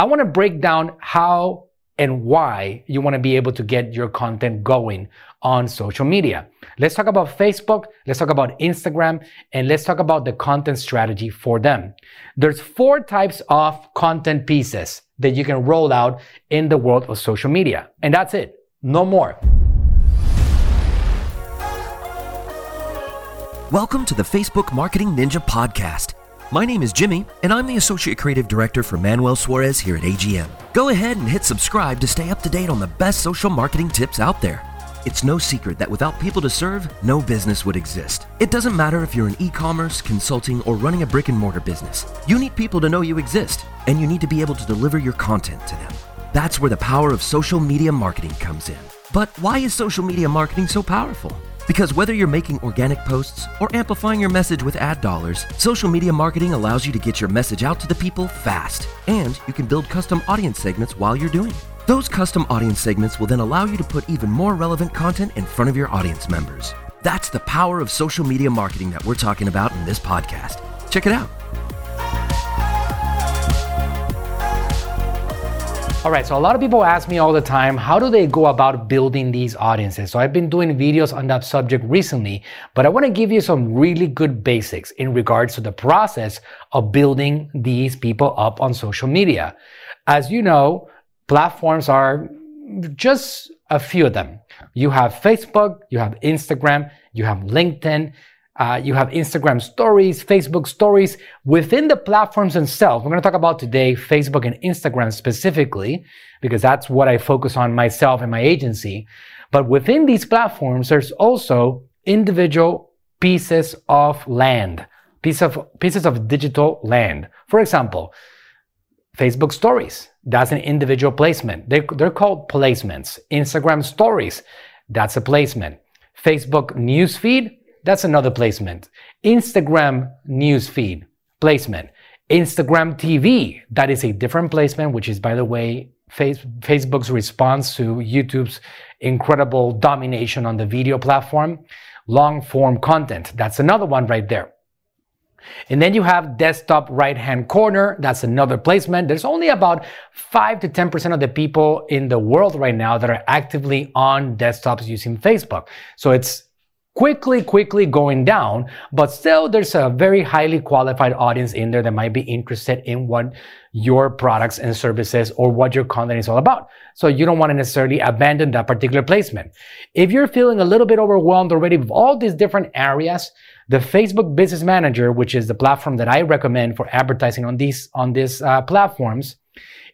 I want to break down how and why you want to be able to get your content going on social media. Let's talk about Facebook, let's talk about Instagram, and let's talk about the content strategy for them. There's four types of content pieces that you can roll out in the world of social media. And that's it. No more. Welcome to the Facebook Marketing Ninja Podcast. My name is Jimmy, and I'm the Associate Creative Director for Manuel Suarez here at AGM. Go ahead and hit subscribe to stay up to date on the best social marketing tips out there. It's no secret that without people to serve, no business would exist. It doesn't matter if you're in e commerce, consulting, or running a brick and mortar business. You need people to know you exist, and you need to be able to deliver your content to them. That's where the power of social media marketing comes in. But why is social media marketing so powerful? Because whether you're making organic posts or amplifying your message with ad dollars, social media marketing allows you to get your message out to the people fast. And you can build custom audience segments while you're doing it. Those custom audience segments will then allow you to put even more relevant content in front of your audience members. That's the power of social media marketing that we're talking about in this podcast. Check it out. All right, so a lot of people ask me all the time, how do they go about building these audiences? So I've been doing videos on that subject recently, but I want to give you some really good basics in regards to the process of building these people up on social media. As you know, platforms are just a few of them. You have Facebook, you have Instagram, you have LinkedIn, uh, you have Instagram stories, Facebook stories within the platforms themselves. We're going to talk about today Facebook and Instagram specifically, because that's what I focus on myself and my agency. But within these platforms, there's also individual pieces of land, piece of, pieces of digital land. For example, Facebook stories, that's an individual placement. They, they're called placements. Instagram stories, that's a placement. Facebook newsfeed, that's another placement. Instagram newsfeed placement. Instagram TV, that is a different placement, which is, by the way, face, Facebook's response to YouTube's incredible domination on the video platform. Long form content, that's another one right there. And then you have desktop right hand corner. That's another placement. There's only about 5 to 10% of the people in the world right now that are actively on desktops using Facebook. So it's quickly, quickly going down, but still there's a very highly qualified audience in there that might be interested in what your products and services or what your content is all about. So you don't want to necessarily abandon that particular placement. If you're feeling a little bit overwhelmed already with all these different areas, the Facebook Business Manager, which is the platform that I recommend for advertising on these, on these uh, platforms,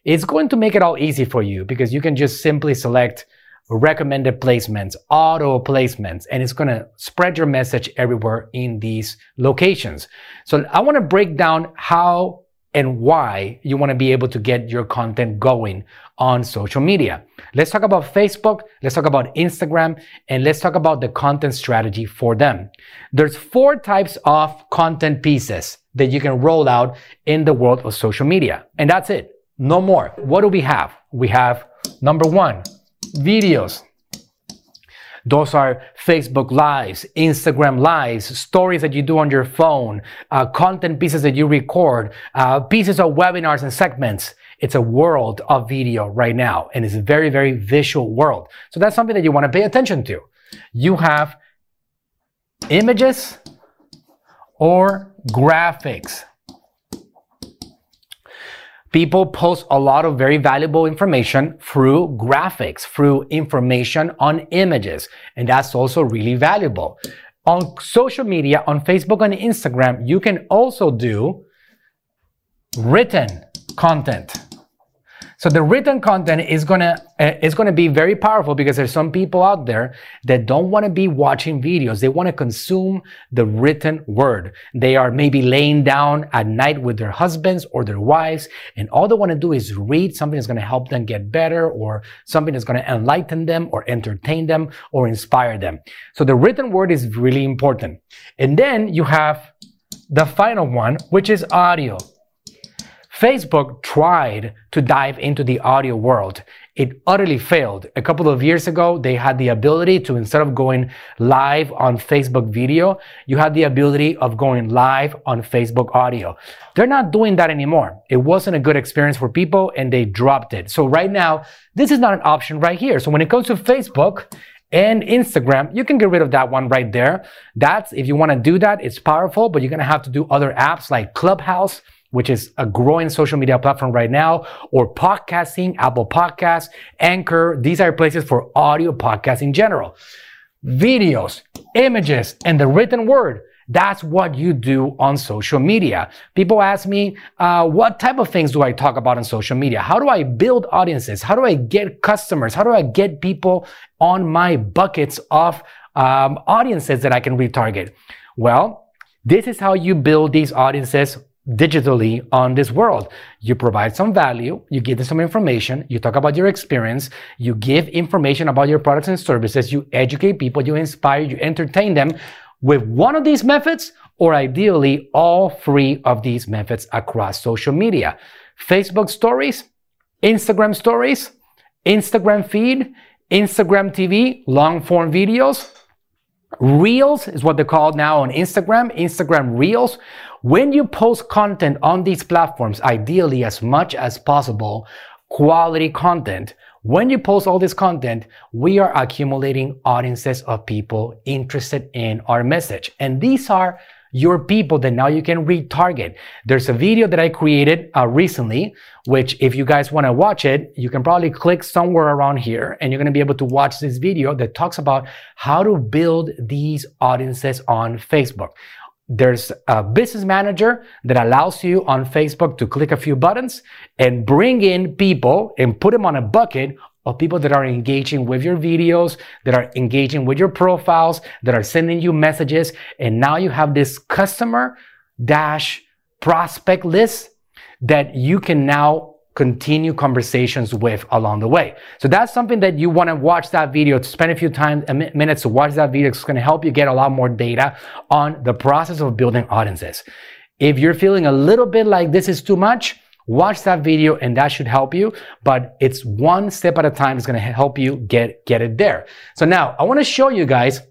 is going to make it all easy for you because you can just simply select recommended placements, auto placements, and it's going to spread your message everywhere in these locations. So I want to break down how and why you want to be able to get your content going on social media. Let's talk about Facebook, let's talk about Instagram, and let's talk about the content strategy for them. There's four types of content pieces that you can roll out in the world of social media. And that's it. No more. What do we have? We have number one, videos. Those are Facebook Lives, Instagram Lives, stories that you do on your phone, uh, content pieces that you record, uh, pieces of webinars and segments. It's a world of video right now, and it's a very, very visual world. So that's something that you want to pay attention to. You have images or graphics. People post a lot of very valuable information through graphics, through information on images. And that's also really valuable. On social media, on Facebook and Instagram, you can also do written content. So the written content is gonna uh, is gonna be very powerful because there's some people out there that don't want to be watching videos. They want to consume the written word. They are maybe laying down at night with their husbands or their wives, and all they want to do is read something that's gonna help them get better, or something that's gonna enlighten them, or entertain them, or inspire them. So the written word is really important. And then you have the final one, which is audio. Facebook tried to dive into the audio world. It utterly failed. A couple of years ago, they had the ability to, instead of going live on Facebook video, you had the ability of going live on Facebook audio. They're not doing that anymore. It wasn't a good experience for people and they dropped it. So right now, this is not an option right here. So when it comes to Facebook, and Instagram, you can get rid of that one right there. That's, if you want to do that, it's powerful, but you're going to have to do other apps like Clubhouse, which is a growing social media platform right now, or podcasting, Apple Podcasts, Anchor. These are places for audio podcasts in general. Videos, images, and the written word. That's what you do on social media. People ask me, uh, what type of things do I talk about on social media? How do I build audiences? How do I get customers? How do I get people on my buckets of um, audiences that I can retarget? Well, this is how you build these audiences digitally on this world. You provide some value, you give them some information, you talk about your experience, you give information about your products and services, you educate people, you inspire, you entertain them with one of these methods or ideally all three of these methods across social media. Facebook stories, Instagram stories, Instagram feed, Instagram TV, long form videos, Reels is what they're called now on Instagram, Instagram Reels. When you post content on these platforms, ideally as much as possible, quality content, when you post all this content, we are accumulating audiences of people interested in our message. And these are your people that now you can retarget. There's a video that I created uh, recently, which if you guys want to watch it, you can probably click somewhere around here and you're going to be able to watch this video that talks about how to build these audiences on Facebook there's a business manager that allows you on Facebook to click a few buttons and bring in people and put them on a bucket of people that are engaging with your videos, that are engaging with your profiles, that are sending you messages. And now you have this customer dash prospect list that you can now continue conversations with along the way. So that's something that you want to watch that video, to spend a few time, minutes to watch that video. It's going to help you get a lot more data on the process of building audiences. If you're feeling a little bit like this is too much, watch that video and that should help you, but it's one step at a time. It's going to help you get, get it there. So now I want to show you guys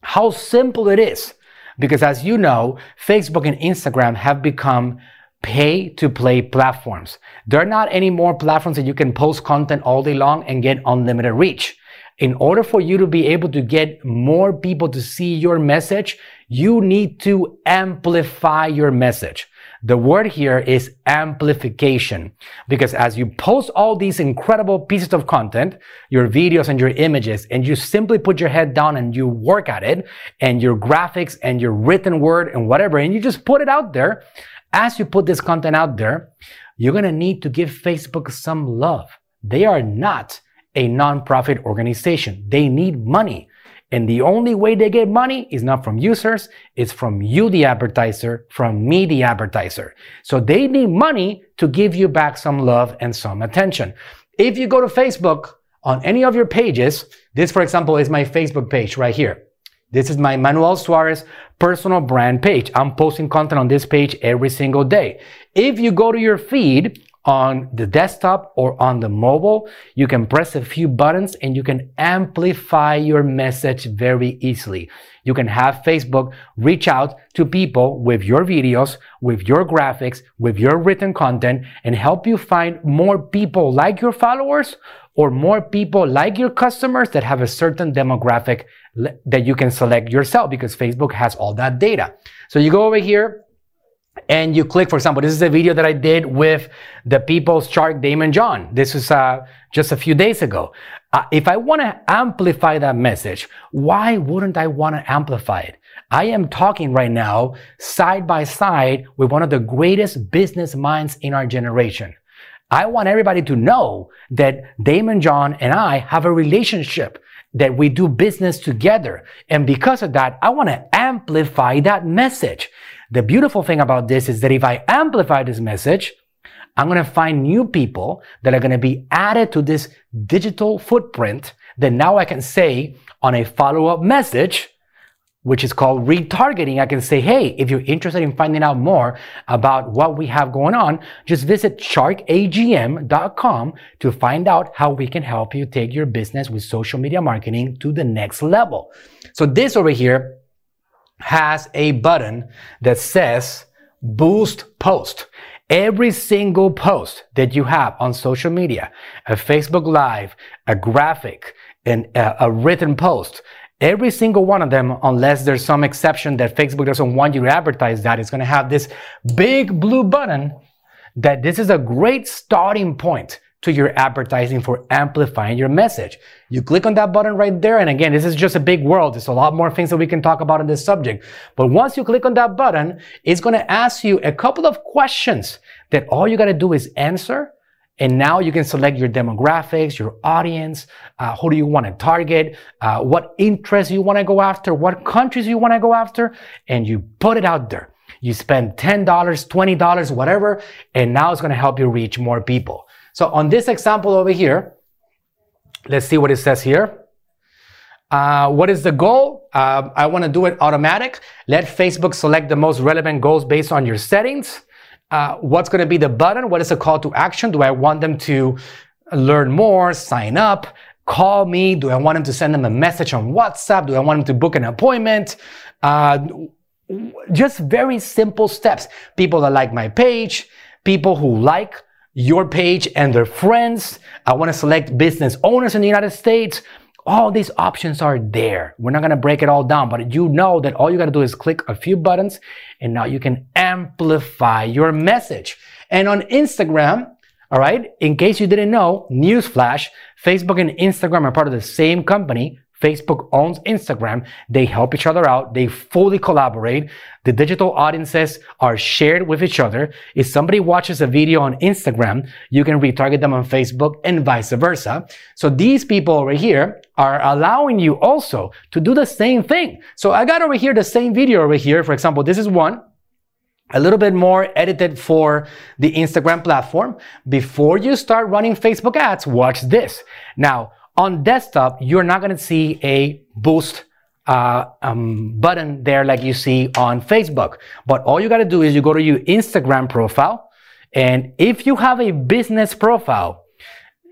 how simple it is. Because as you know, Facebook and Instagram have become pay to play platforms. They're not any more platforms that you can post content all day long and get unlimited reach. In order for you to be able to get more people to see your message, you need to amplify your message. The word here is amplification because as you post all these incredible pieces of content, your videos and your images, and you simply put your head down and you work at it and your graphics and your written word and whatever, and you just put it out there, as you put this content out there, you're going to need to give Facebook some love. They are not a nonprofit organization. They need money. And the only way they get money is not from users, it's from you, the advertiser, from me, the advertiser. So they need money to give you back some love and some attention. If you go to Facebook on any of your pages, this, for example, is my Facebook page right here. This is my Manuel Suarez personal brand page. I'm posting content on this page every single day. If you go to your feed on the desktop or on the mobile, you can press a few buttons and you can amplify your message very easily. You can have Facebook reach out to people with your videos, with your graphics, with your written content and help you find more people like your followers or more people like your customers that have a certain demographic that you can select yourself because Facebook has all that data. So you go over here and you click, for example, this is a video that I did with the People's Shark Daymond John. This is uh, just a few days ago. Uh, if I want to amplify that message, why wouldn't I want to amplify it? I am talking right now side by side with one of the greatest business minds in our generation. I want everybody to know that Daymond John and I have a relationship that we do business together. And because of that, I want to amplify that message. The beautiful thing about this is that if I amplify this message, I'm going to find new people that are going to be added to this digital footprint that now I can say on a follow up message, which is called retargeting, I can say, hey, if you're interested in finding out more about what we have going on, just visit sharkagm.com to find out how we can help you take your business with social media marketing to the next level. So this over here has a button that says boost post. Every single post that you have on social media, a Facebook Live, a graphic, and a, written post, every single one of them, unless there's some exception that Facebook doesn't want you to advertise that, is going to have this big blue button that this is a great starting point to your advertising for amplifying your message. You click on that button right there. And again, this is just a big world. There's a lot more things that we can talk about on this subject. But once you click on that button, it's going to ask you a couple of questions that all you got to do is answer. And now you can select your demographics, your audience, uh, who do you want to target, uh, what interests you want to go after, what countries you want to go after, and you put it out there. You spend $10, $20, whatever, and now it's going to help you reach more people. So on this example over here, let's see what it says here. Uh, what is the goal? Uh, I want to do it automatic. Let Facebook select the most relevant goals based on your settings. Uh, what's going to be the button? What is the call to action? Do I want them to learn more, sign up, call me? Do I want them to send them a message on WhatsApp? Do I want them to book an appointment? Uh, just very simple steps. People that like my page, people who like your page and their friends. I want to select business owners in the United States. All these options are there. We're not going to break it all down, but you know that all you got to do is click a few buttons and now you can amplify your message. And on Instagram, all right, in case you didn't know, newsflash, Facebook and Instagram are part of the same company. Facebook owns Instagram. They help each other out. They fully collaborate. The digital audiences are shared with each other. If somebody watches a video on Instagram, you can retarget them on Facebook and vice versa. So these people over here are allowing you also to do the same thing. So I got over here the same video over here. For example, this is one a little bit more edited for the Instagram platform. Before you start running Facebook ads, watch this. Now, on desktop, you're not going to see a boost uh, um, button there like you see on Facebook. But all you got to do is you go to your Instagram profile. And if you have a business profile,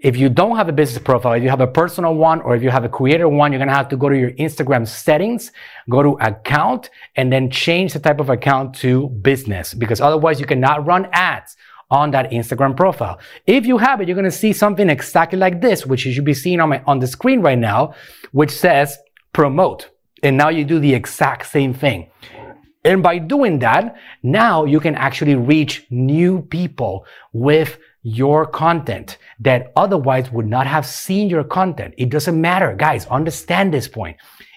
if you don't have a business profile, if you have a personal one or if you have a creator one, you're going to have to go to your Instagram settings, go to account, and then change the type of account to business because otherwise you cannot run ads on that Instagram profile. If you have it, you're going to see something exactly like this, which you should be seeing on my, on the screen right now, which says promote. And now you do the exact same thing. And by doing that, now you can actually reach new people with your content that otherwise would not have seen your content. It doesn't matter. Guys, understand this point.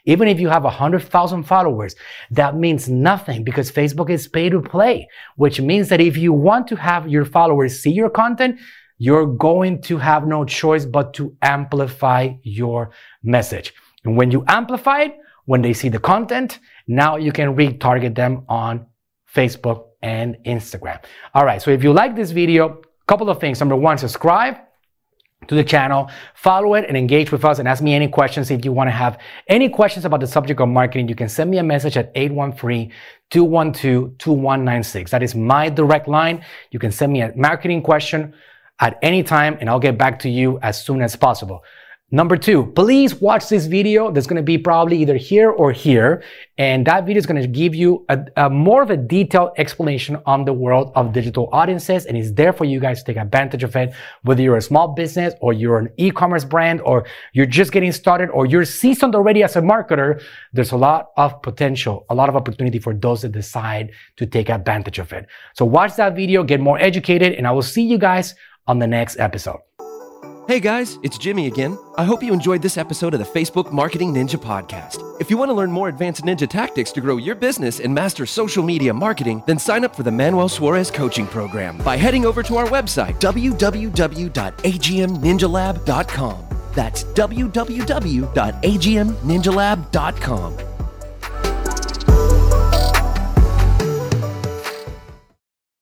Even if you have 100,000 followers, that means nothing because Facebook is pay to play, which means that if you want to have your followers see your content, you're going to have no choice but to amplify your message. And when you amplify it, when they see the content, now you can retarget them on Facebook and Instagram. All right. So if you like this video, couple of things. Number one, subscribe to the channel, follow it and engage with us and ask me any questions. If you want to have any questions about the subject of marketing, you can send me a message at 813-212-2196. That is my direct line. You can send me a marketing question at any time and I'll get back to you as soon as possible. Number two, please watch this video. That's going to be probably either here or here. And that video is going to give you a, a, more of a detailed explanation on the world of digital audiences. And it's there for you guys to take advantage of it. Whether you're a small business or you're an e-commerce brand or you're just getting started or you're seasoned already as a marketer, there's a lot of potential, a lot of opportunity for those that decide to take advantage of it. So watch that video, get more educated, and I will see you guys on the next episode. Hey guys, it's Jimmy again. I hope you enjoyed this episode of the Facebook Marketing Ninja Podcast. If you want to learn more advanced ninja tactics to grow your business and master social media marketing, then sign up for the Manuel Suarez Coaching Program by heading over to our website, www.agmninjalab.com. That's www.agmninjalab.com.